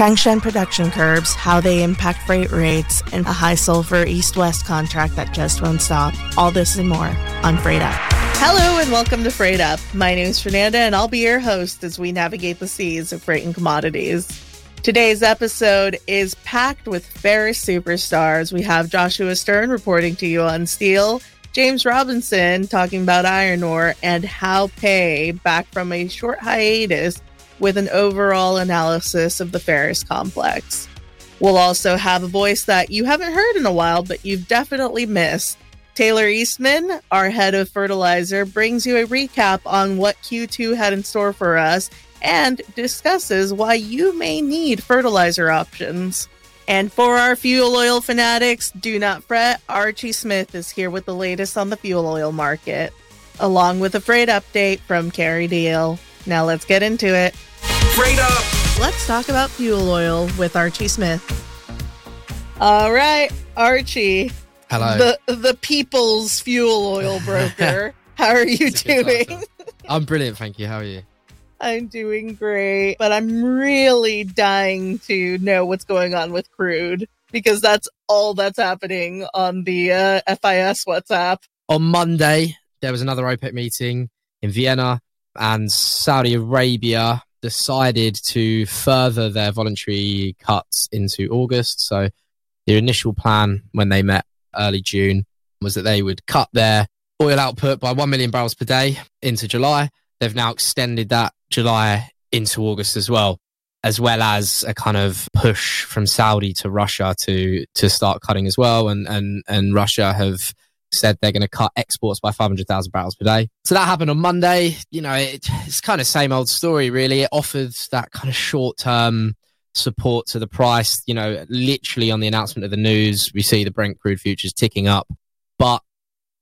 Tangshan production curbs, how they impact freight rates, and a high sulfur east west contract that just won't stop. All this and more on Freight Up. Hello and welcome to Freight Up. My name is Fernanda and I'll be your host as we navigate the seas of freight and commodities. Today's episode is packed with ferrous superstars. We have Joshua Stern reporting to you on steel, James Robinson talking about iron ore, and Hao Pei back from a short hiatus with an overall analysis of the ferrous complex. We'll also have a voice that you haven't heard in a while, but you've definitely missed. Taylor Eastman, our head of fertilizer, brings you a recap on what Q2 had in store for us and discusses why you may need fertilizer options. And for our fuel oil fanatics, do not fret, Archie Smith is here with the latest on the fuel oil market, along with a freight update from Kerry Deal. Now let's get into it. Freight up! Let's talk about fuel oil with Archie Smith. All right, Archie. Hello. The the people's fuel oil broker. How are you doing? I'm brilliant, thank you. How are you? I'm doing great, but I'm really dying to know what's going on with crude because that's all that's happening on the uh, FIS WhatsApp. On Monday, there was another OPEC meeting in Vienna, and Saudi Arabia decided to further their voluntary cuts into August. So, the initial plan when they met early June was that they would cut their oil output by 1 million barrels per day into July. They've now extended that July into August as well, as well as a kind of push from Saudi to Russia to to start cutting as well. And and and Russia have said they're going to cut exports by 500,000 barrels per day. So that happened on Monday. You know, it, it's kind of same old story, really. It offered that kind of short term support to the price. You know, literally on the announcement of the news, we see the Brent crude futures ticking up. But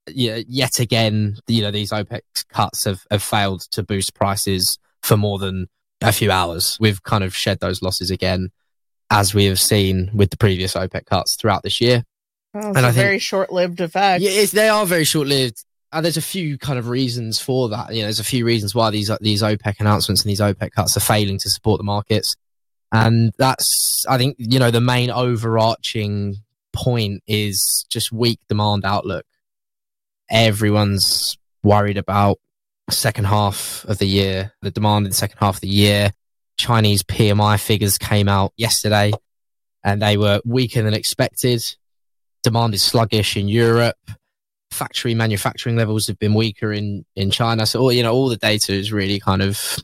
yeah, yet again, you know, these OPEC cuts have, have failed to boost prices for more than a few hours. We've kind of shed those losses again, as we have seen with the previous OPEC cuts throughout this year. Oh, and a very short-lived effect. Yeah, they are very short-lived. And there's a few kind of reasons for that. You know, there's a few reasons why these these OPEC announcements and these OPEC cuts are failing to support the markets. And that's, I think, you know, the main overarching point is just weak demand outlook. Everyone's worried about second half of the year, the demand in the second half of the year. Chinese PMI figures came out yesterday and they were weaker than expected. Demand is sluggish in Europe. Factory manufacturing levels have been weaker in, in China. So, all, you know, all the data is really kind of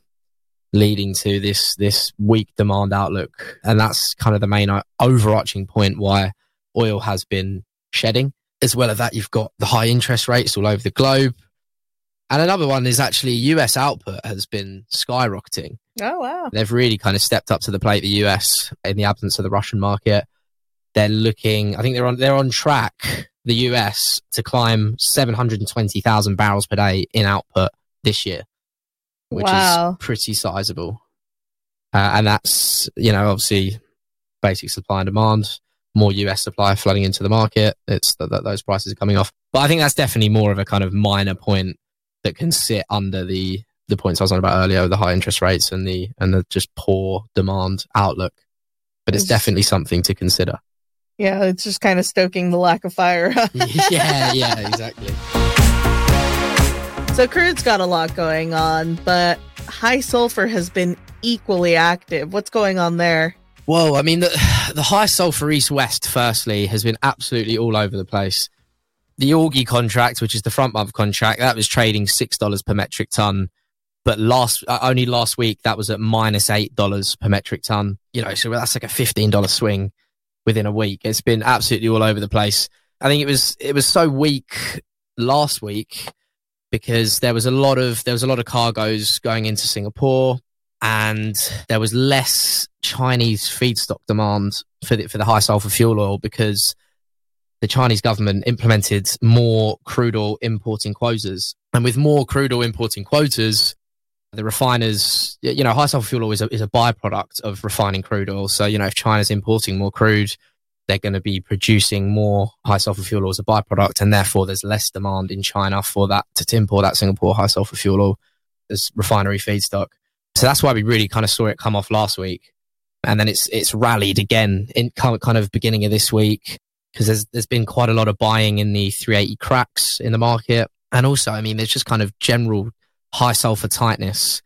leading to this, this weak demand outlook. And that's kind of the main uh, overarching point why oil has been shedding. As well as that, you've got the high interest rates all over the globe. And another one is actually US output has been skyrocketing. Oh, wow. They've really kind of stepped up to the plate, the US, in the absence of the Russian market. They're looking, I think they're on, they're on track, the US, to climb 720,000 barrels per day in output this year, which wow. is pretty sizable. Uh, and that's, you know, obviously basic supply and demand, more US supply flooding into the market. It's that those prices are coming off. But I think that's definitely more of a kind of minor point that can sit under the the points I was on about earlier, the high interest rates and the and the just poor demand outlook. But it's definitely something to consider. Yeah, it's just kind of stoking the lack of fire. yeah, yeah, exactly. So crude's got a lot going on, but high sulfur has been equally active. What's going on there? Well, I mean, the, the high sulfur east west, firstly, has been absolutely all over the place the Augie contract, which is the front month contract, that was trading six dollars per metric ton. But last uh, only last week that was at minus eight dollars per metric ton. You know, so that's like a fifteen dollar swing within a week. It's been absolutely all over the place. I think it was it was so weak last week because there was a lot of there was a lot of cargoes going into Singapore and there was less Chinese feedstock demand for the, for the high sulfur fuel oil because the Chinese government implemented more crude oil importing quotas. And with more crude oil importing quotas, the refiners, you know, high sulfur fuel oil is a, is a byproduct of refining crude oil. So, you know, if China's importing more crude, they're going to be producing more high sulfur fuel oil as a byproduct. And therefore, there's less demand in China for that to import that Singapore high sulfur fuel oil as refinery feedstock. So that's why we really kind of saw it come off last week. and then it's it's rallied again in kind of beginning of this week because there's there's been quite a lot of buying in the 380 cracks in the market, and also I mean there's just kind of general high sulfur tightness.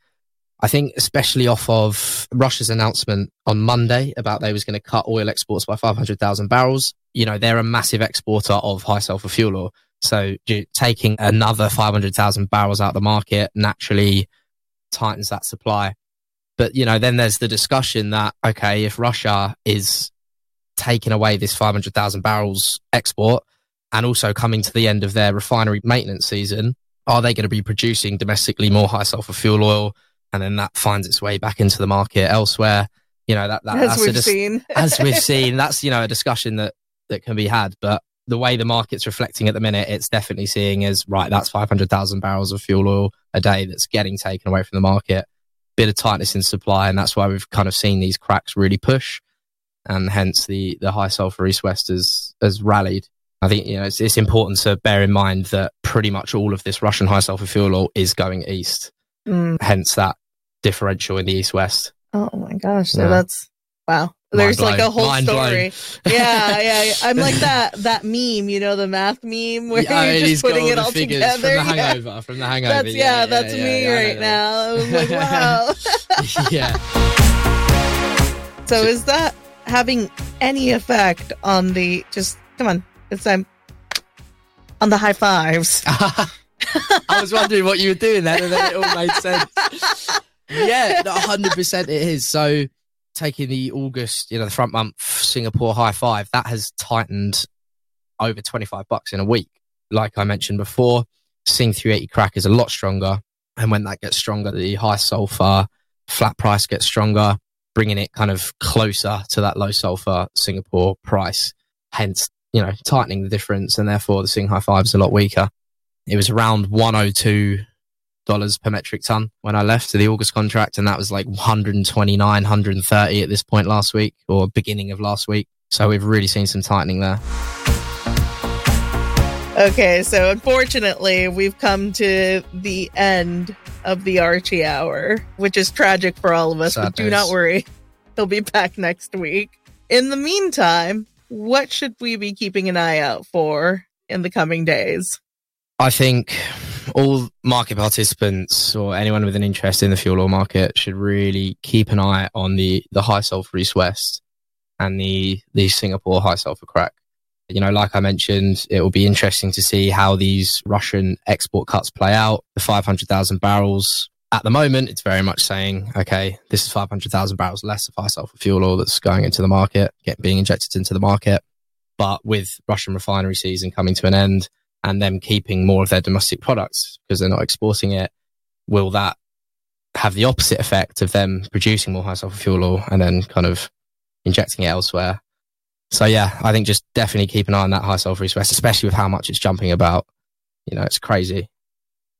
I think especially off of Russia's announcement on Monday about they was going to cut oil exports by 500,000 barrels. You know, they're a massive exporter of high sulfur fuel oil. So taking another 500,000 barrels out of the market naturally tightens that supply. But, you know, then there's the discussion that, okay, if Russia is taking away this 500,000 barrels export and also coming to the end of their refinery maintenance season, are they going to be producing domestically more high sulfur fuel oil? And then that finds its way back into the market elsewhere. You know, that, that as we've dis- seen, as we've seen, that's, you know, a discussion that, that can be had. But the way the market's reflecting at the minute, it's definitely seeing as right. That's 500,000 barrels of fuel oil a day that's getting taken away from the market bit of tightness in supply, and that's why we've kind of seen these cracks really push, and hence the the high sulfur east west has has rallied. I think you know it's, it's important to bear in mind that pretty much all of this Russian high sulfur fuel oil is going east, mm. hence that differential in the east west. Oh my gosh! So yeah. that's wow. There's like a whole Mind story. yeah, yeah, I'm like that that meme, you know, the math meme where yeah, you're just putting it all together. From the hangover, yeah. from the hangover. That's, yeah, yeah, that's yeah, me right now. I was like, wow. yeah. So is that having any effect on the just come on, it's time on the high fives? I was wondering what you were doing there, and then it all made sense. Yeah, hundred percent it is. So taking the August, you know, the front month Singapore high five, that has tightened over 25 bucks in a week. Like I mentioned before, Sing 380 crack is a lot stronger. And when that gets stronger, the high sulfur flat price gets stronger, bringing it kind of closer to that low sulfur Singapore price. Hence, you know, tightening the difference. And therefore, the Sing high five is a lot weaker. It was around 102 dollars per metric ton when I left to the August contract, and that was like 129, 130 at this point last week or beginning of last week. So we've really seen some tightening there. Okay, so unfortunately, we've come to the end of the Archie hour, which is tragic for all of us, Sad but do not worry. He'll be back next week. In the meantime, what should we be keeping an eye out for in the coming days? I think all market participants or anyone with an interest in the fuel oil market should really keep an eye on the, the high sulfur East West and the, the Singapore high sulfur crack. You know, like I mentioned, it will be interesting to see how these Russian export cuts play out. The 500,000 barrels at the moment, it's very much saying, okay, this is 500,000 barrels less of high sulfur fuel oil that's going into the market, get, being injected into the market. But with Russian refinery season coming to an end, and them keeping more of their domestic products because they're not exporting it, will that have the opposite effect of them producing more high sulfur fuel oil and then kind of injecting it elsewhere? So yeah, I think just definitely keep an eye on that high sulfur especially with how much it's jumping about. You know, it's crazy.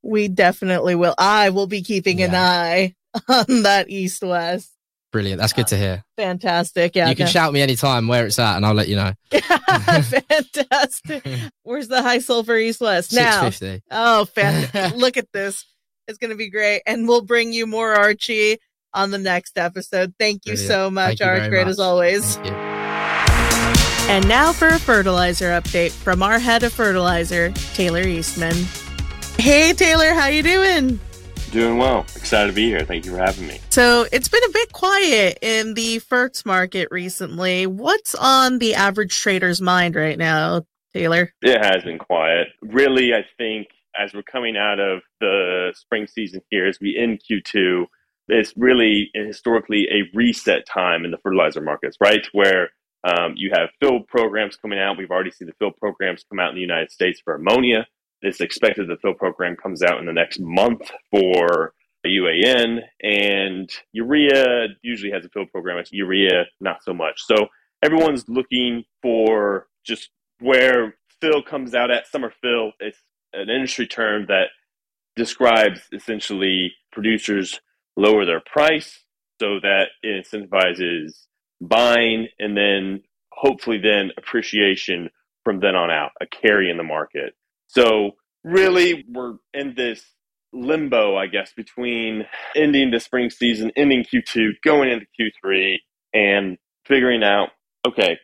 We definitely will. I will be keeping yeah. an eye on that east west. Brilliant. That's good to hear. Fantastic. Yeah. You can no. shout me anytime where it's at and I'll let you know. Fantastic. Where's the high sulfur east west now? Oh, fantastic. Look at this. It's going to be great. And we'll bring you more Archie on the next episode. Thank you Brilliant. so much, Arch. Great much. as always. And now for a fertilizer update from our head of fertilizer, Taylor Eastman. Hey, Taylor, how you doing? Doing well. Excited to be here. Thank you for having me. So it's been a bit quiet in the ferts market recently. What's on the average trader's mind right now, Taylor? It has been quiet. Really, I think as we're coming out of the spring season here, as we end Q2, it's really historically a reset time in the fertilizer markets, right? Where um, you have fill programs coming out. We've already seen the fill programs come out in the United States for ammonia. It's expected the fill program comes out in the next month for UAN, and urea usually has a fill program. Urea, not so much. So everyone's looking for just where fill comes out at summer fill. It's an industry term that describes essentially producers lower their price so that it incentivizes buying and then hopefully then appreciation from then on out, a carry in the market. So really, we're in this limbo, I guess, between ending the spring season, ending Q2, going into Q3. and figuring out, okay,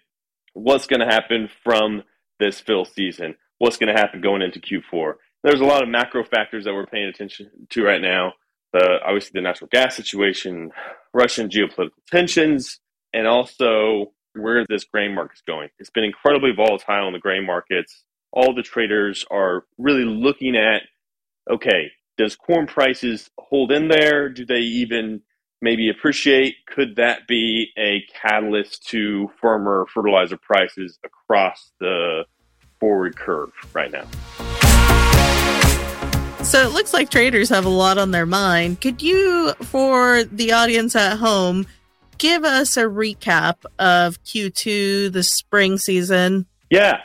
what's going to happen from this fill season? What's going to happen going into Q4? There's a lot of macro factors that we're paying attention to right now. The, obviously, the natural gas situation, Russian geopolitical tensions, and also where this grain market is going. It's been incredibly volatile in the grain markets. All the traders are really looking at okay, does corn prices hold in there? Do they even maybe appreciate? Could that be a catalyst to firmer fertilizer prices across the forward curve right now? So it looks like traders have a lot on their mind. Could you, for the audience at home, give us a recap of Q2, the spring season? Yeah,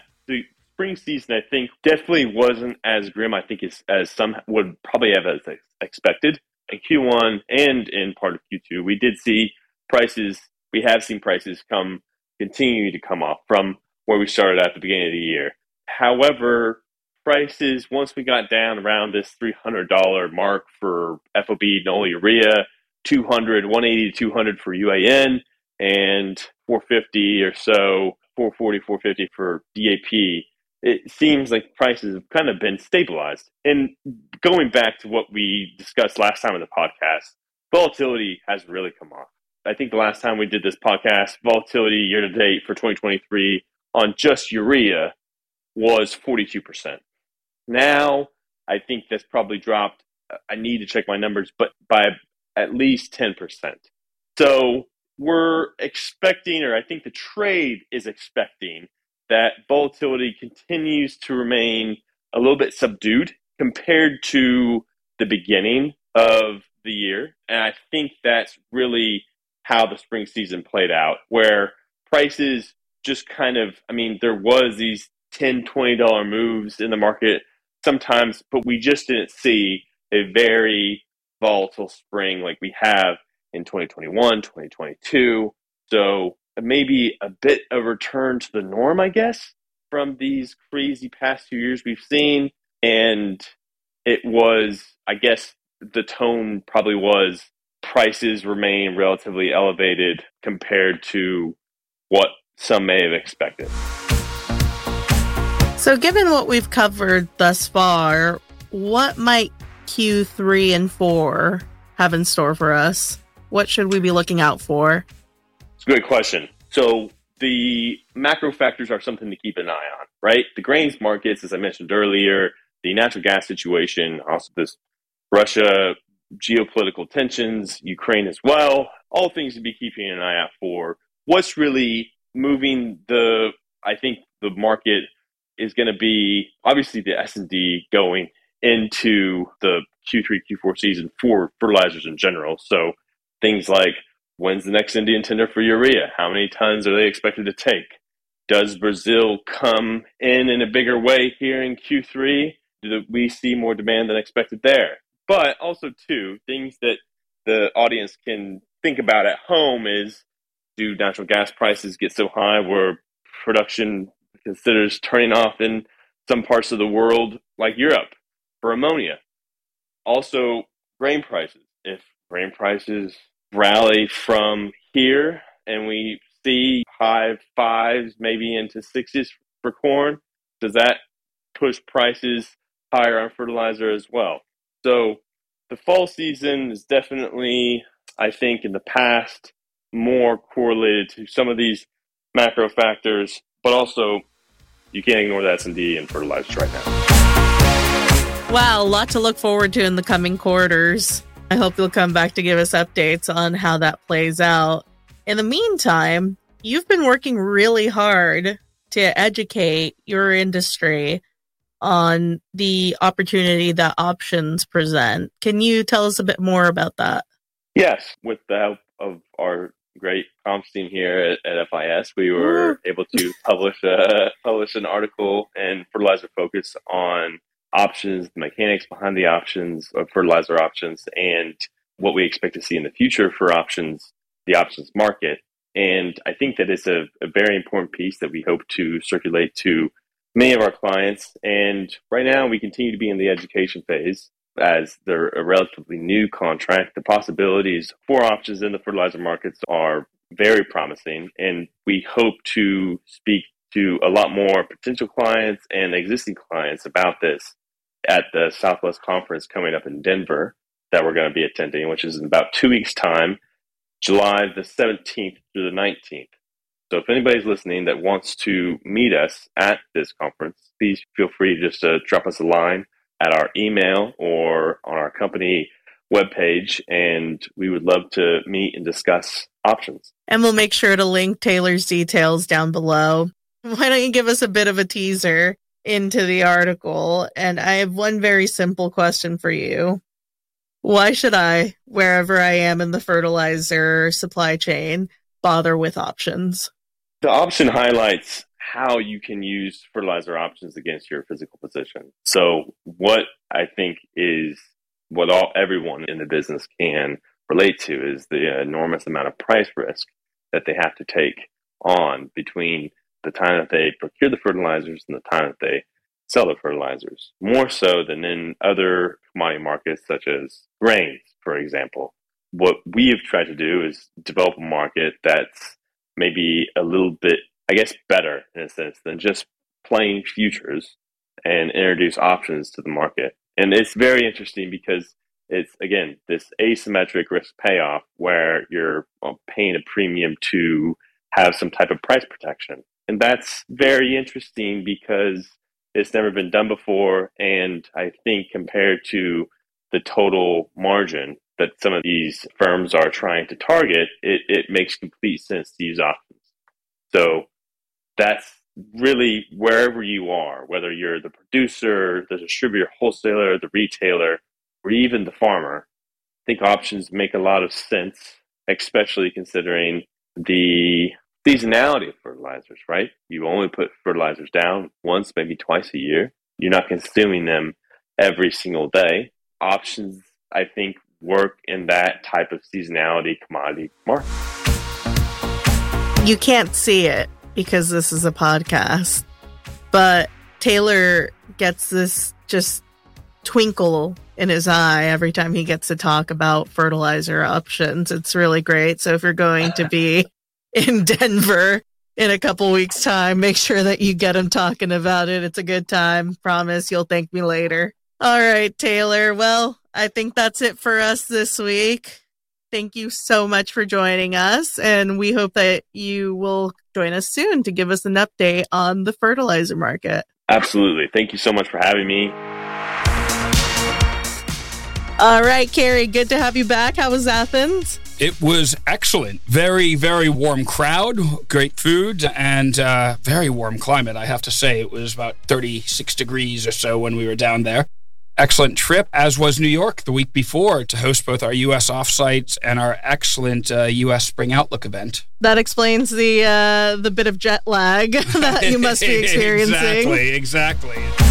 spring season, I think, definitely wasn't as grim, I think, as, as some would probably have as expected. In Q1 and in part of Q2, we did see prices, we have seen prices come, continue to come off from where we started at the beginning of the year. However, prices, once we got down around this $300 mark for FOB NOLA urea, 200, 180 to 200 for UAN, and 450 or so, 440, 450 for DAP, it seems like prices have kind of been stabilized. And going back to what we discussed last time in the podcast, volatility has really come off. I think the last time we did this podcast, volatility year to date for 2023 on just urea was 42%. Now, I think that's probably dropped. I need to check my numbers, but by at least 10%. So we're expecting, or I think the trade is expecting, that volatility continues to remain a little bit subdued compared to the beginning of the year. And I think that's really how the spring season played out, where prices just kind of, I mean, there was these $10, $20 moves in the market sometimes, but we just didn't see a very volatile spring like we have in 2021, 2022. So maybe a bit of a return to the norm, I guess, from these crazy past few years we've seen. And it was, I guess, the tone probably was prices remain relatively elevated compared to what some may have expected. So, given what we've covered thus far, what might Q3 and 4 have in store for us? What should we be looking out for? Good question. So the macro factors are something to keep an eye on, right? The grains markets, as I mentioned earlier, the natural gas situation, also this Russia geopolitical tensions, Ukraine as well, all things to be keeping an eye out for. What's really moving the, I think the market is going to be obviously the S&D going into the Q3, Q4 season for fertilizers in general. So things like when's the next Indian tender for urea? How many tons are they expected to take? Does Brazil come in in a bigger way here in Q3? Do we see more demand than expected there? But also, too, things that the audience can think about at home is do natural gas prices get so high where production considers turning off in some parts of the world, like Europe? for ammonia. Also, grain prices. If grain prices rally from here and we see high fives, maybe into sixes for corn, does that push prices higher on fertilizer as well? So the fall season is definitely, I think, in the past more correlated to some of these macro factors, but also you can't ignore the S&D and fertilizers right now. Wow, a lot to look forward to in the coming quarters. I hope you'll come back to give us updates on how that plays out. In the meantime, you've been working really hard to educate your industry on the opportunity that options present. Can you tell us a bit more about that? Yes, with the help of our great comms team here at, at FIS, we were able to publish a, publish an article and fertilizer focus on options, the mechanics behind the options, of fertilizer options, and what we expect to see in the future for options, the options market. And I think that it's a, a very important piece that we hope to circulate to many of our clients. And right now, we continue to be in the education phase as they're a relatively new contract. The possibilities for options in the fertilizer markets are very promising. And we hope to speak to a lot more potential clients and existing clients about this at the Southwest Conference coming up in Denver that we're going to be attending, which is in about two weeks' time, July the 17th through the 19th. So if anybody's listening that wants to meet us at this conference, please feel free to just uh, drop us a line at our email or on our company webpage, and we would love to meet and discuss options. And we'll make sure to link Taylor's details down below. Why don't you give us a bit of a teaser into the article? And I have one very simple question for you. Why should I, wherever I am in the fertilizer supply chain, bother with options? The option highlights how you can use fertilizer options against your physical position. So what I think is what all everyone in the business can relate to is the enormous amount of price risk that they have to take on between the time that they procure the fertilizers and the time that they sell the fertilizers. More so than in other commodity markets such as grains, for example. What we have tried to do is develop a market that's maybe a little bit, I guess, better in a sense than just plain futures and introduce options to the market. And it's very interesting because it's, again, this asymmetric risk payoff where you're uh, paying a premium to have some type of price protection. And that's very interesting because it's never been done before. And I think compared to the total margin that some of these firms are trying to target, it, it makes complete sense to use options. So that's really wherever you are, whether you're the producer, the distributor, wholesaler, the retailer, or even the farmer, I think options make a lot of sense, especially considering the seasonality of fertilizers, right? You only put fertilizers down once, maybe twice a year. You're not consuming them every single day. Options, I think, work in that type of seasonality commodity market. You can't see it because this is a podcast, but Taylor gets this just twinkle in his eye every time he gets to talk about fertilizer options. It's really great. So if you're going to be in Denver in a couple weeks time, make sure that you get him talking about it. It's a good time. Promise you'll thank me later. All right, Taylor. Well, I think that's it for us this week. Thank you so much for joining us, and we hope that you will join us soon to give us an update on the fertilizer market. Absolutely. Thank you so much for having me. All right, Kerry, good to have you back. How was Athens? It was excellent. Very, very warm crowd, great food, and uh, very warm climate. I have to say, it was about 36 degrees or so when we were down there excellent trip, as was New York the week before, to host both our U.S. offsites and our excellent uh, U.S. Spring Outlook event. That explains the uh, the bit of jet lag that you must be experiencing. exactly, exactly.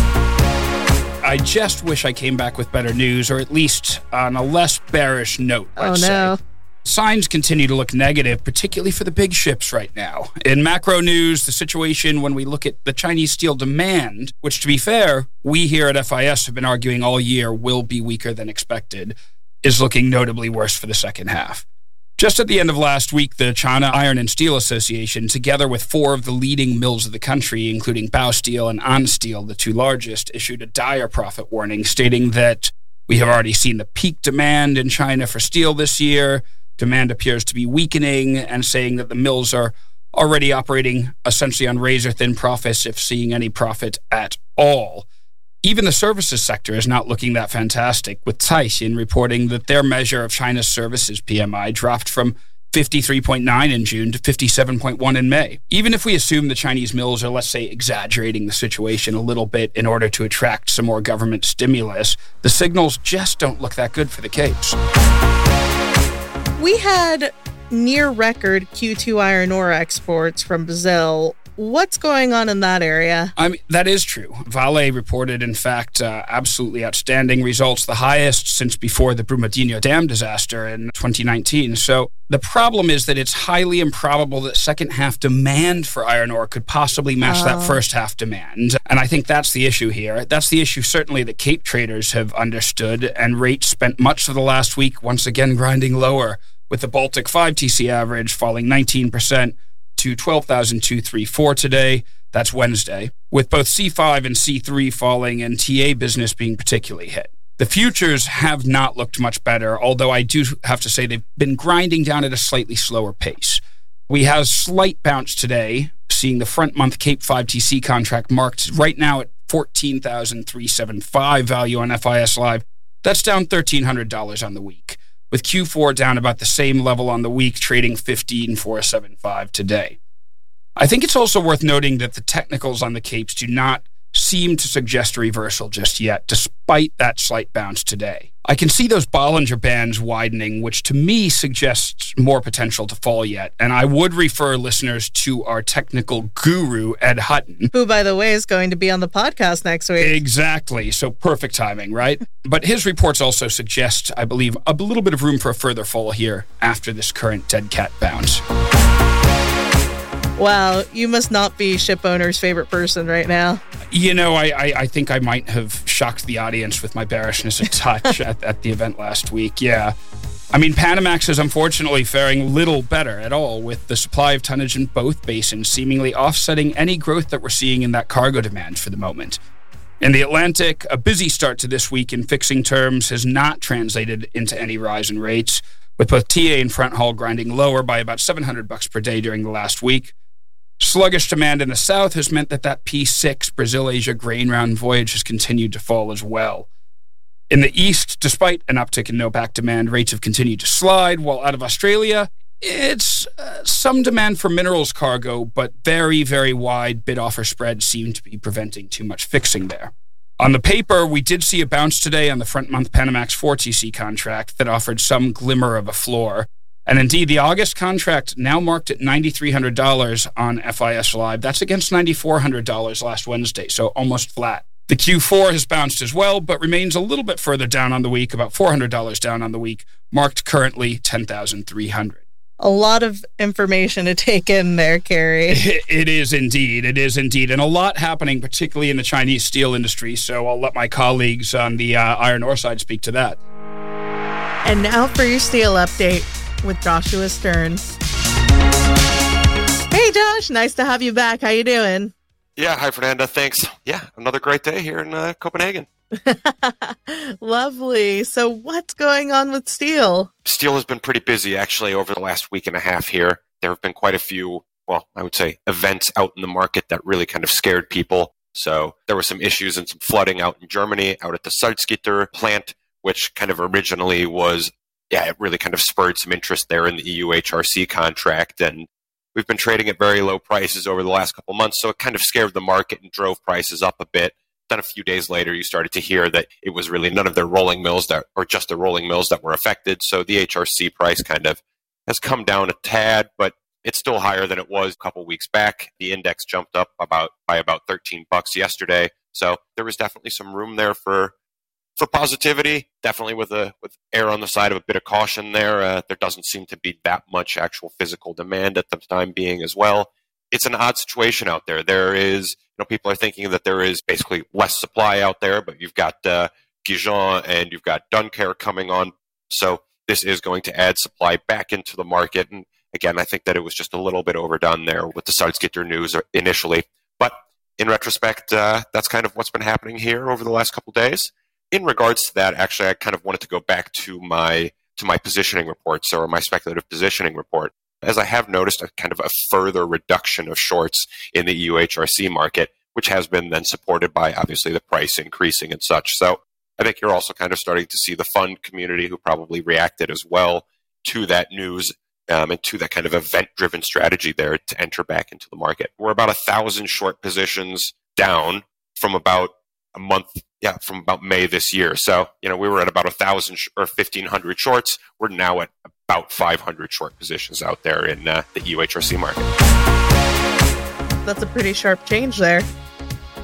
I just wish I came back with better news, or at least on a less bearish note. oh no. Say. Signs continue to look negative, particularly for the big ships right now. In macro news, the situation when we look at the Chinese steel demand, which to be fair, we here at FIS have been arguing all year will be weaker than expected, is looking notably worse for the second half. Just at the end of last week, the China Iron and Steel Association, together with four of the leading mills of the country, including Baosteel and Ansteel, the two largest, issued a dire profit warning stating that we have already seen the peak demand in China for steel this year demand appears to be weakening and saying that the mills are already operating essentially on razor thin profits, if seeing any profit at all. Even the services sector is not looking that fantastic, with Caixin reporting that their measure of China's services PMI dropped from 53.9 in June to 57.1 in May. Even if we assume the Chinese mills are, let's say, exaggerating the situation a little bit in order to attract some more government stimulus, the signals just don't look that good for the Capes. We had near record Q2 iron ore exports from Brazil. What's going on in that area? I mean, that is true. Vale reported, in fact, uh, absolutely outstanding results, the highest since before the Brumadinho Dam disaster in 2019. So the problem is that it's highly improbable that second half demand for iron ore could possibly match oh. that first half demand. And I think that's the issue here. That's the issue, certainly, that Cape traders have understood, and rates spent much of the last week once again grinding lower with the Baltic 5 TC average falling 19% to 12,234 today. That's Wednesday, with both C5 and C3 falling and TA business being particularly hit. The futures have not looked much better, although I do have to say they've been grinding down at a slightly slower pace. We have slight bounce today, seeing the front month Cape 5 TC contract marked right now at 14,375 value on FIS Live. That's down $1,300 on the week, with Q4 down about the same level on the week, trading 15,475 today. I think it's also worth noting that the technicals on the capes do not seem to suggest a reversal just yet, despite that slight bounce today. I can see those Bollinger Bands widening, which to me suggests more potential to fall yet. And I would refer listeners to our technical guru, Ed Hutton. Who, by the way, is going to be on the podcast next week. Exactly. So perfect timing, right? but his reports also suggest, I believe, a little bit of room for a further fall here after this current dead cat bounce. Wow, you must not be ship owner's favorite person right now. You know, I, I, I think I might have shocked the audience with my bearishness a touch at, at the event last week. Yeah. I mean, Panamax is unfortunately faring little better at all, with the supply of tonnage in both basins seemingly offsetting any growth that we're seeing in that cargo demand for the moment. In the Atlantic, a busy start to this week in fixing terms has not translated into any rise in rates, with both TA and front haul grinding lower by about 700 bucks per day during the last week. Sluggish demand in the south has meant that that P6 Brazil Asia grain round voyage has continued to fall as well. In the east, despite an uptick in NoPac demand, rates have continued to slide, while out of Australia, it's uh, some demand for minerals cargo, but very, very wide bid offer spreads seem to be preventing too much fixing there. On the paper, we did see a bounce today on the front month Panamax 4 TC contract that offered some glimmer of a floor. And indeed, the August contract now marked at $9,300 on FIS Live. That's against $9,400 last Wednesday, so almost flat. The Q4 has bounced as well, but remains a little bit further down on the week, about $400 down on the week, marked currently 10300 a lot of information to take in there, Kerry. It is indeed. It is indeed. And a lot happening, particularly in the Chinese steel industry. So I'll let my colleagues on the uh, iron ore side speak to that. And now for your steel update with Joshua Stearns. Hey, Josh, nice to have you back. How you doing? Yeah, hi, Fernanda. Thanks. Yeah, another great day here in uh, Copenhagen. Lovely. So, what's going on with steel? Steel has been pretty busy actually over the last week and a half here. There have been quite a few, well, I would say, events out in the market that really kind of scared people. So, there were some issues and some flooding out in Germany, out at the Salzgitter plant, which kind of originally was yeah, it really kind of spurred some interest there in the EU HRC contract. And we've been trading at very low prices over the last couple months. So it kind of scared the market and drove prices up a bit. Then a few days later, you started to hear that it was really none of their rolling mills that, or just the rolling mills that were affected. So the HRC price kind of has come down a tad, but it's still higher than it was a couple weeks back. The index jumped up about by about 13 bucks yesterday. So there was definitely some room there for for positivity, definitely with a with air on the side of a bit of caution there. Uh, there doesn't seem to be that much actual physical demand at the time being as well. It's an odd situation out there. There is, you know, people are thinking that there is basically less supply out there, but you've got uh, Gijón and you've got Dunkirk coming on, so this is going to add supply back into the market. And again, I think that it was just a little bit overdone there with the Salzgitter news initially, but in retrospect, uh, that's kind of what's been happening here over the last couple days in regards to that, actually, I kind of wanted to go back to my to my positioning reports or my speculative positioning report, as I have noticed a kind of a further reduction of shorts in the EU HRC market, which has been then supported by obviously the price increasing and such. So I think you're also kind of starting to see the fund community who probably reacted as well to that news um, and to that kind of event driven strategy there to enter back into the market. We're about a thousand short positions down from about a month yeah, from about May this year. So, you know, we were at about a thousand sh- or fifteen hundred shorts. We're now at about five hundred short positions out there in uh, the EU HRC market. That's a pretty sharp change there.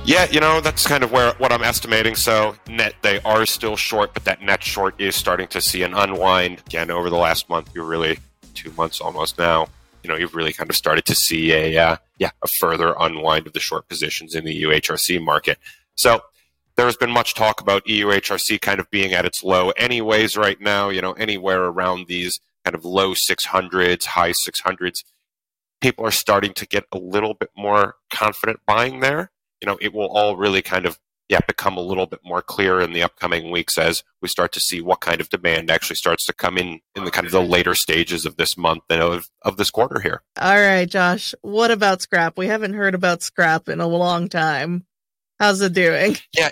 Yeah, you know, that's kind of where what I'm estimating. So net they are still short, but that net short is starting to see an unwind again over the last month. You're really two months almost now. You know, you've really kind of started to see a uh, yeah a further unwind of the short positions in the EU HRC market. So there has been much talk about EUHRC kind of being at its low anyways right now, you know, anywhere around these kind of low 600s, high 600s, people are starting to get a little bit more confident buying there. You know, it will all really kind of yeah, become a little bit more clear in the upcoming weeks as we start to see what kind of demand actually starts to come in in the kind of the later stages of this month and of, of this quarter here. All right, Josh, what about scrap? We haven't heard about scrap in a long time. How's it doing? Yeah,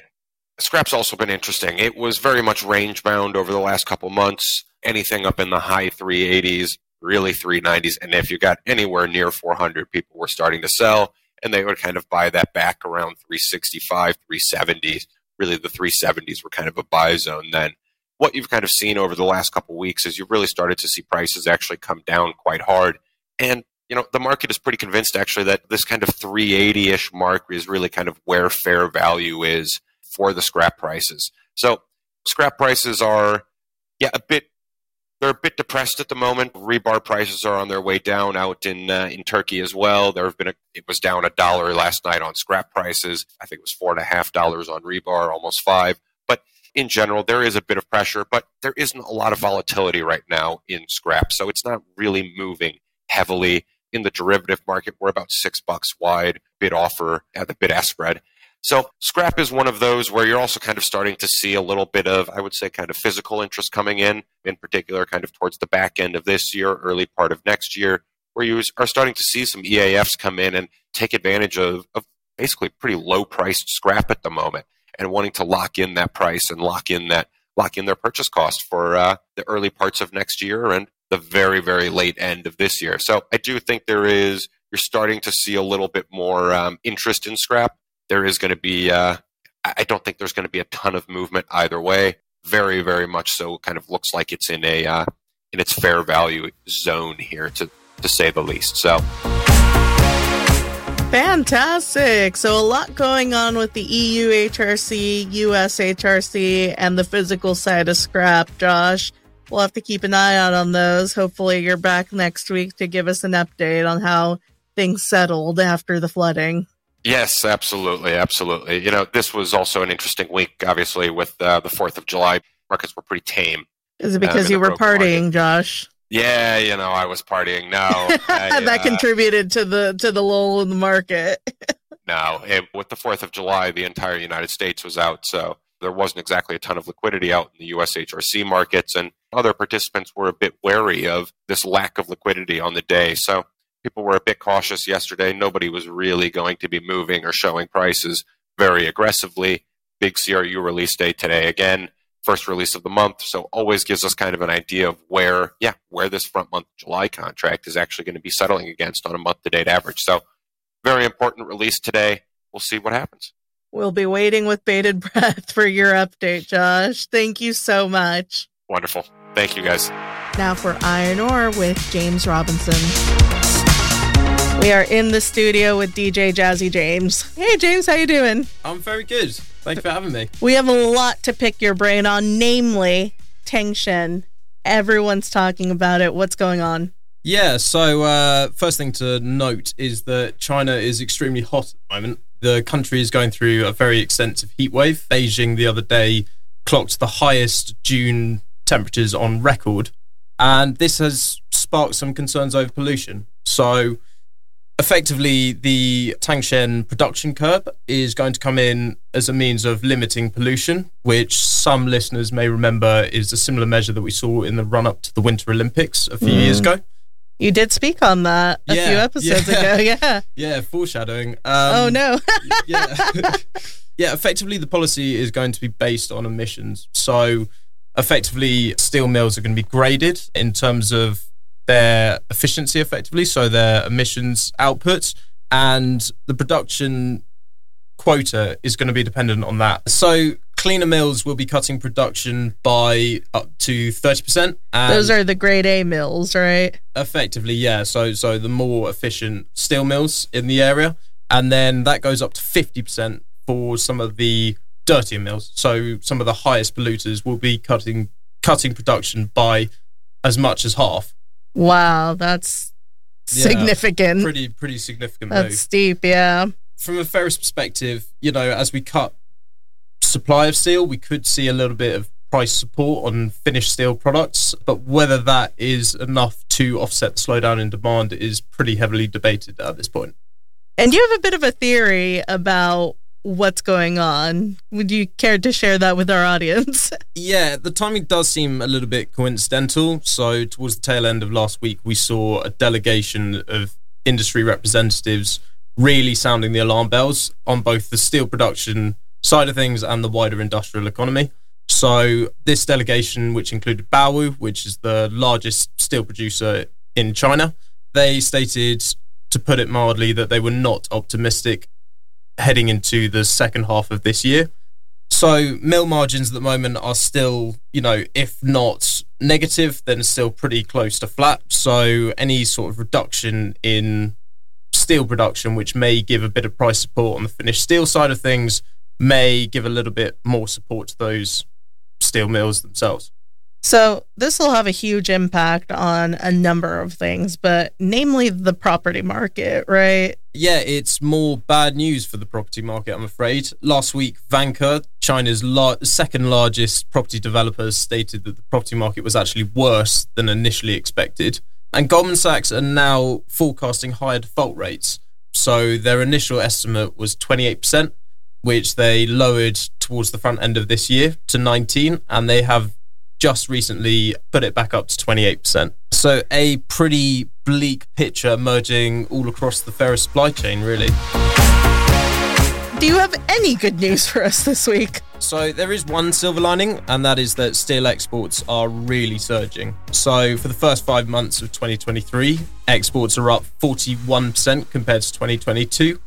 scrap's also been interesting. It was very much range bound over the last couple months, anything up in the high 380s, really 390s. And if you got anywhere near 400, people were starting to sell and they would kind of buy that back around 365, 370. Really, the 370s were kind of a buy zone then. What you've kind of seen over the last couple weeks is you've really started to see prices actually come down quite hard. And, you know, the market is pretty convinced actually that this kind of 380 ish mark is really kind of where fair value is for the scrap prices. So, scrap prices are, yeah, a bit they're a bit depressed at the moment. Rebar prices are on their way down out in uh, in Turkey as well. There have been a, it was down a dollar last night on scrap prices. I think it was four and a half dollars on rebar, almost five. But in general, there is a bit of pressure, but there isn't a lot of volatility right now in scrap, so it's not really moving heavily. In the derivative market, we're about six bucks wide bid offer at the bid ask spread. So scrap is one of those where you're also kind of starting to see a little bit of, I would say, kind of physical interest coming in, in particular, kind of towards the back end of this year, early part of next year, where you are starting to see some EAFs come in and take advantage of, of basically pretty low priced scrap at the moment and wanting to lock in that price and lock in that lock in their purchase cost for uh, the early parts of next year and the very very late end of this year. So I do think there is you're starting to see a little bit more um, interest in scrap there is going to be, uh, I don't think there's going to be a ton of movement either way. Very, very much so. It kind of looks like it's in a uh, in its fair value zone here, to to say the least. So. Fantastic. So, a lot going on with the EU HRC, US HRC, and the physical side of scrap, Josh. We'll have to keep an eye out on those. Hopefully, you're back next week to give us an update on how things settled after the flooding. Yes, absolutely, absolutely. You know, this was also an interesting week. Obviously, with uh, the Fourth of July, markets were pretty tame. Is it because uh, you were partying, market. Josh? Yeah, you know, I was partying. No, I, that uh, contributed to the to the lull in the market. no, it, with the Fourth of July, the entire United States was out, so there wasn't exactly a ton of liquidity out in the U.S. HRC markets, and other participants were a bit wary of this lack of liquidity on the day. So people were a bit cautious yesterday. Nobody was really going to be moving or showing prices very aggressively. Big CRU release day today again, first release of the month. So always gives us kind of an idea of where, yeah, where this front month July contract is actually going to be settling against on a month to date average. So very important release today. We'll see what happens. We'll be waiting with bated breath for your update, Josh. Thank you so much. Wonderful. Thank you guys. Now for Iron Ore with James Robinson. We are in the studio with DJ Jazzy James. Hey James, how you doing? I'm very good. Thank you for having me. We have a lot to pick your brain on, namely Tangshan. Everyone's talking about it. What's going on? Yeah, so uh, first thing to note is that China is extremely hot at the moment. The country is going through a very extensive heat wave. Beijing the other day clocked the highest June temperatures on record, and this has sparked some concerns over pollution. So effectively the Tangshan production curb is going to come in as a means of limiting pollution, which some listeners may remember is a similar measure that we saw in the run up to the Winter Olympics a few mm. years ago. You did speak on that a yeah, few episodes yeah. ago, yeah. Yeah, foreshadowing. Um, oh no. yeah. yeah, effectively the policy is going to be based on emissions. So effectively steel mills are going to be graded in terms of their efficiency effectively, so their emissions outputs, and the production quota is going to be dependent on that. So cleaner mills will be cutting production by up to 30%. Those are the grade A mills, right? Effectively, yeah. So so the more efficient steel mills in the area and then that goes up to 50% for some of the dirtier mills. So some of the highest polluters will be cutting cutting production by as much as half. Wow, that's yeah, significant. Pretty pretty significant. That's move. steep, yeah. From a ferrous perspective, you know, as we cut supply of steel, we could see a little bit of price support on finished steel products, but whether that is enough to offset the slowdown in demand is pretty heavily debated at this point. And you have a bit of a theory about what's going on. Would you care to share that with our audience? Yeah, the timing does seem a little bit coincidental. So, towards the tail end of last week, we saw a delegation of industry representatives really sounding the alarm bells on both the steel production side of things and the wider industrial economy. So, this delegation, which included Baowu, which is the largest steel producer in China, they stated, to put it mildly, that they were not optimistic heading into the second half of this year. So mill margins at the moment are still, you know, if not negative, then still pretty close to flat. So any sort of reduction in steel production, which may give a bit of price support on the finished steel side of things, may give a little bit more support to those steel mills themselves. So, this will have a huge impact on a number of things, but namely the property market, right? Yeah, it's more bad news for the property market, I'm afraid. Last week, Vanke, China's second largest property developer, stated that the property market was actually worse than initially expected. And Goldman Sachs are now forecasting higher default rates. So, their initial estimate was 28%, which they lowered towards the front end of this year to 19, and they have just recently put it back up to 28%. So a pretty bleak picture emerging all across the ferrous supply chain, really. Do you have any good news for us this week? So there is one silver lining, and that is that steel exports are really surging. So for the first five months of 2023, exports are up 41% compared to 2022.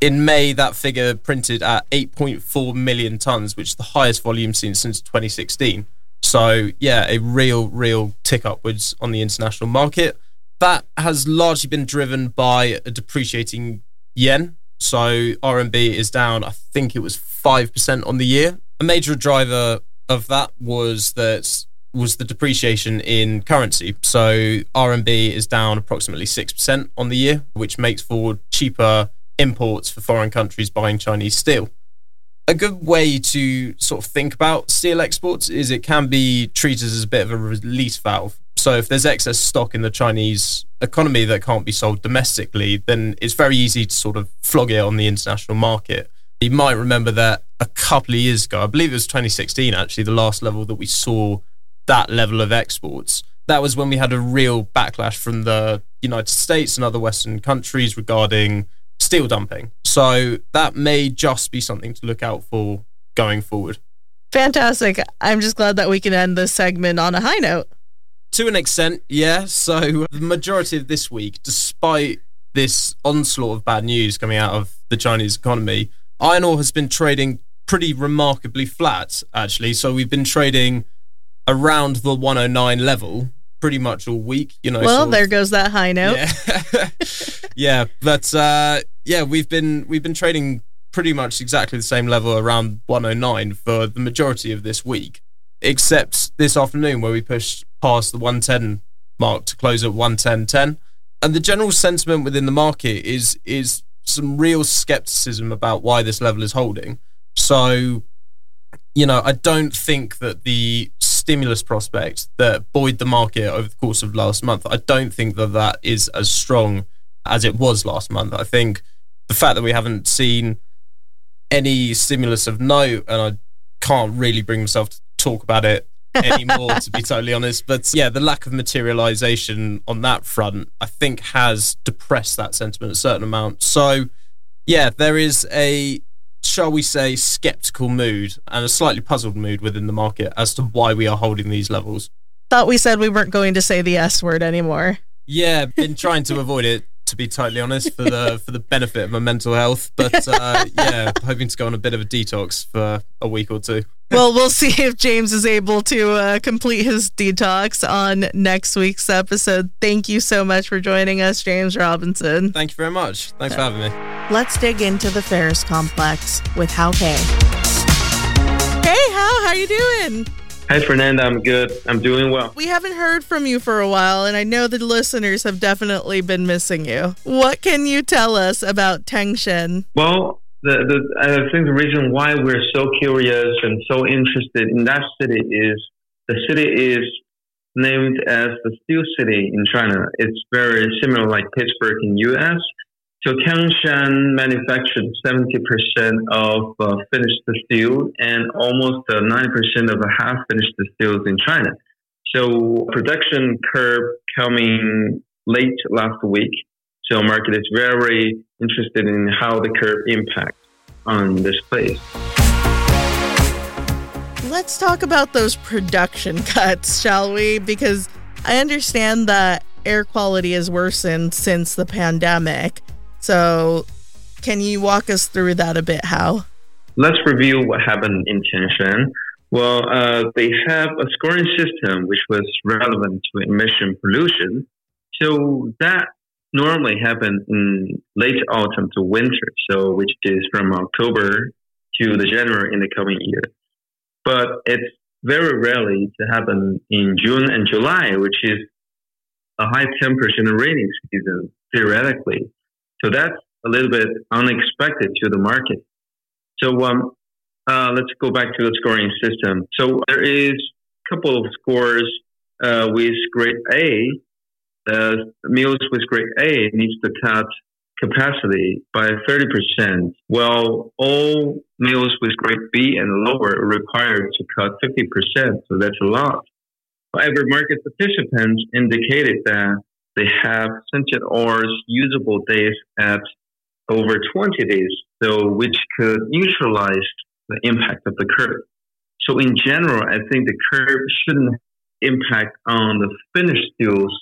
In May, that figure printed at 8.4 million tons, which is the highest volume seen since 2016. So yeah, a real, real tick upwards on the international market. That has largely been driven by a depreciating yen. So RMB is down, I think it was 5% on the year. A major driver of that was that was the depreciation in currency. So RMB is down approximately 6% on the year, which makes for cheaper imports for foreign countries buying Chinese steel a good way to sort of think about steel exports is it can be treated as a bit of a release valve. So if there's excess stock in the Chinese economy that can't be sold domestically, then it's very easy to sort of flog it on the international market. You might remember that a couple of years ago, I believe it was 2016 actually, the last level that we saw that level of exports. That was when we had a real backlash from the United States and other Western countries regarding steel dumping. So that may just be something to look out for going forward. Fantastic. I'm just glad that we can end this segment on a high note. To an extent, yeah. So the majority of this week, despite this onslaught of bad news coming out of the Chinese economy, iron ore has been trading pretty remarkably flat, actually. So we've been trading around the 109 level pretty much all week. You know. Well, there of, goes that high note. Yeah, yeah but uh, yeah, we've been we've been trading pretty much exactly the same level around 109 for the majority of this week, except this afternoon where we pushed past the 110 mark to close at 110.10. And the general sentiment within the market is is some real skepticism about why this level is holding. So, you know, I don't think that the stimulus prospect that buoyed the market over the course of last month, I don't think that that is as strong as it was last month. I think the fact that we haven't seen any stimulus of note, and I can't really bring myself to talk about it anymore, to be totally honest. But yeah, the lack of materialization on that front, I think, has depressed that sentiment a certain amount. So yeah, there is a shall we say, skeptical mood and a slightly puzzled mood within the market as to why we are holding these levels. Thought we said we weren't going to say the S word anymore. Yeah, been trying to avoid it to be totally honest for the for the benefit of my mental health. But uh, yeah hoping to go on a bit of a detox for a week or two. Well we'll see if james is able to uh, complete his detox on next week's episode. Thank you so much for joining us james robinson. Thank you very much. Thanks for having me. Let's dig into the ferrous complex with Hao Hey, Hao, how you doing? Hi, Fernanda. I'm good. I'm doing well. We haven't heard from you for a while, and I know the listeners have definitely been missing you. What can you tell us about Tangshan? Well, the, the I think the reason why we're so curious and so interested in that city is the city is named as the steel city in China. It's very similar like Pittsburgh in U.S. So Tangshan manufactured 70% of uh, finished steel and almost uh, 90% of half finished steels in China. So production curve coming late last week. So market is very interested in how the curve impacts on this place. Let's talk about those production cuts, shall we? Because I understand that air quality has worsened since the pandemic. So, can you walk us through that a bit, Hao? Let's review what happened in Tangshan. Well, uh, they have a scoring system which was relevant to emission pollution. So that normally happens in late autumn to winter, so which is from October to the January in the coming year. But it's very rarely to happen in June and July, which is a high temperature and rainy season theoretically. So that's a little bit unexpected to the market. So um, uh, let's go back to the scoring system. So there is a couple of scores uh, with grade A. Uh, mills with grade A needs to cut capacity by 30%, while all meals with grade B and lower are required to cut 50%. So that's a lot. However, market participants indicated that they have sintered ores usable days at over 20 days, so which could neutralize the impact of the curve. So in general, I think the curve shouldn't impact on the finished steels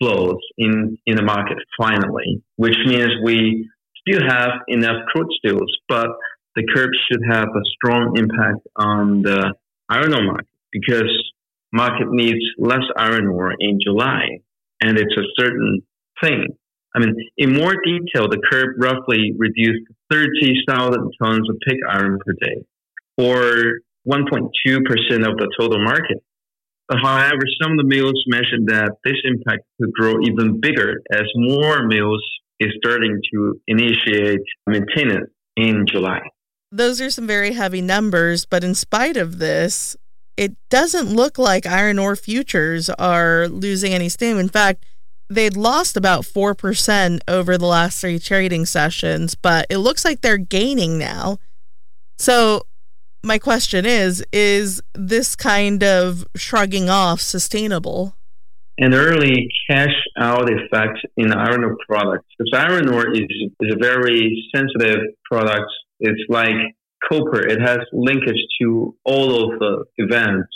flows in, in the market finally, which means we still have enough crude steels, but the curve should have a strong impact on the iron ore market because market needs less iron ore in July and it's a certain thing. I mean, in more detail, the curve roughly reduced 30,000 tons of pig iron per day, or 1.2% of the total market. Uh, however, some of the mills mentioned that this impact could grow even bigger as more mills is starting to initiate maintenance in July. Those are some very heavy numbers, but in spite of this, it doesn't look like iron ore futures are losing any steam. In fact, they'd lost about 4% over the last three trading sessions, but it looks like they're gaining now. So, my question is is this kind of shrugging off sustainable? An early cash out effect in iron ore products. Because iron ore is, is a very sensitive product. It's like copper. It has linkage to all of the events.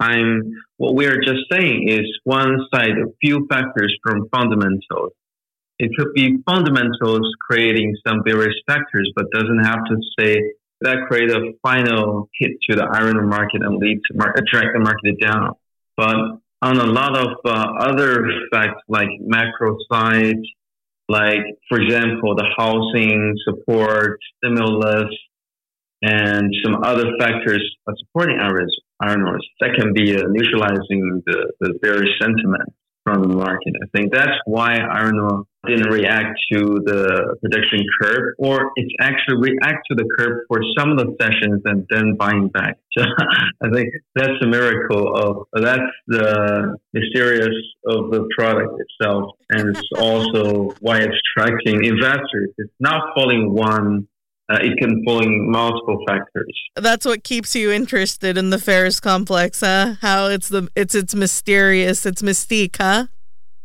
I'm what we are just saying is one side, a few factors from fundamentals. It could be fundamentals creating some various factors, but doesn't have to say that create a final hit to the iron market and lead to market, the market down. But on a lot of uh, other facts like macro side, like for example, the housing support, stimulus, and some other factors supporting iron, ores that can be uh, neutralizing the, the very sentiment from the market. I think that's why iron ore didn't react to the prediction curve, or it's actually react to the curve for some of the sessions and then buying back. So I think that's the miracle of that's the mysterious of the product itself, and it's also why it's attracting investors. It's not falling one uh, it can fall in multiple factors. That's what keeps you interested in the ferrous complex, huh? How it's the it's it's mysterious, it's mystique, huh?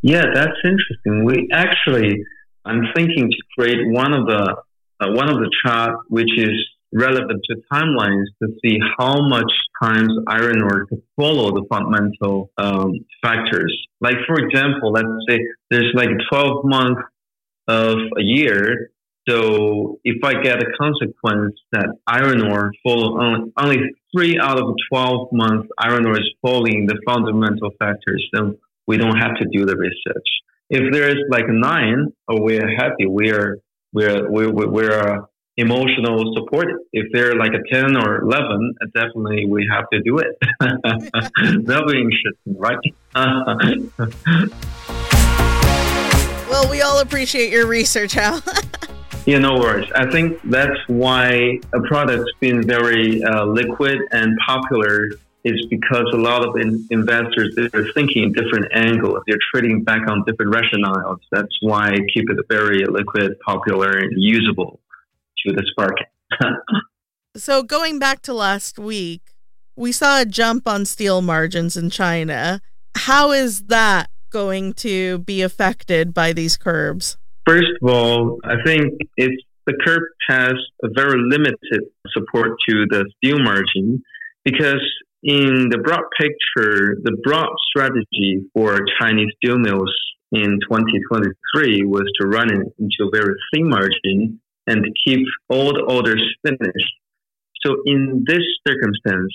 Yeah, that's interesting. We actually, I'm thinking to create one of the uh, one of the chart which is relevant to timelines to see how much times iron ore to follow the fundamental um, factors. Like for example, let's say there's like 12 months of a year so if I get a consequence that iron ore fall only, only three out of 12 months, iron ore is falling the fundamental factors, then we don't have to do the research. If there is like nine, oh, we're happy, we're, we're, we're, we're emotional support. If they're like a 10 or 11, definitely we have to do it. That'll be interesting, right? well, we all appreciate your research, Hao. Yeah, no worries. I think that's why a product's been very uh, liquid and popular is because a lot of in- investors they're thinking different angles. They're trading back on different rationales. That's why I keep it very liquid, popular, and usable to the spark. so going back to last week, we saw a jump on steel margins in China. How is that going to be affected by these curbs? First of all, I think the curb has a very limited support to the steel margin because in the broad picture, the broad strategy for Chinese steel mills in 2023 was to run it into a very thin margin and keep all the orders finished. So in this circumstance,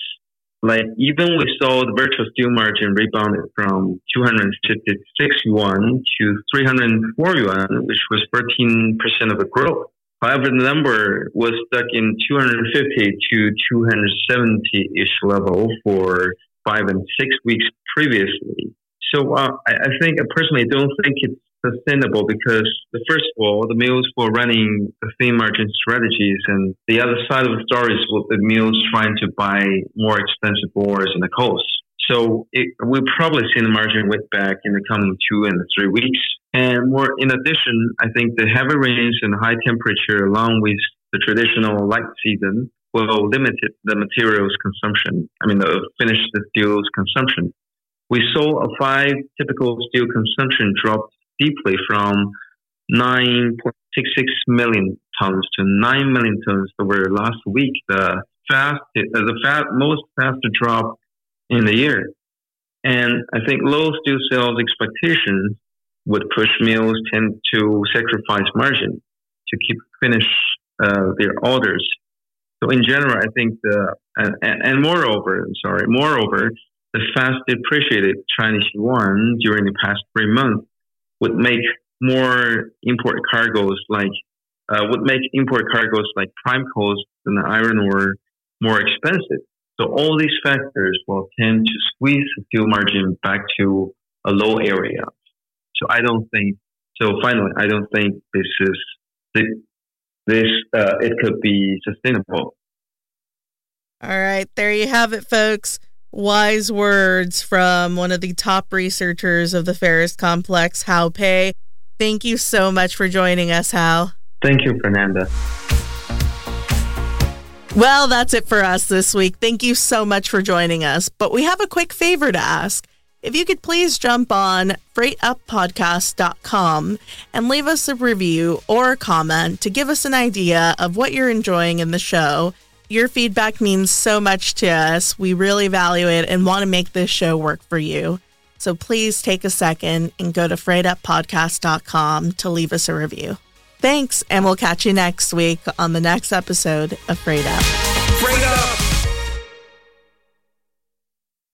like even we saw the virtual steel margin rebounded from 256 yuan to 304 yuan, which was 13% of the growth. However, the number was stuck in 250 to 270 ish level for five and six weeks previously. So uh, I, I, think I personally don't think it's sustainable because the first of all, the mills were running the thin margin strategies, and the other side of the story is with the mills trying to buy more expensive ores in the coast. So it, we'll probably see the margin went back in the coming two and three weeks. And more, in addition, I think the heavy rains and high temperature, along with the traditional light season, will limit the materials consumption. I mean, the finished steel's consumption. We saw a five typical steel consumption drop deeply from 9.66 million tons to 9 million tons over last week. The fast, uh, the fast, most faster drop in the year. And I think low steel sales expectations would push mills tend to sacrifice margin to keep finish uh, their orders. So in general, I think the and, and moreover, sorry, moreover, the fast depreciated Chinese yuan during the past three months would make more import cargoes like uh, would make import cargoes like prime coals and iron ore more expensive. So all these factors will tend to squeeze the fuel margin back to a low area. So I don't think. So finally, I don't think this is this. Uh, it could be sustainable. All right, there you have it, folks. Wise words from one of the top researchers of the Ferrous Complex, Hao Pei. Thank you so much for joining us, Hao. Thank you, Fernanda. Well, that's it for us this week. Thank you so much for joining us. But we have a quick favor to ask. If you could please jump on freightuppodcast.com and leave us a review or a comment to give us an idea of what you're enjoying in the show. Your feedback means so much to us. We really value it and want to make this show work for you. So please take a second and go to freightuppodcast.com to leave us a review. Thanks, and we'll catch you next week on the next episode of Freight Up. Freight Up!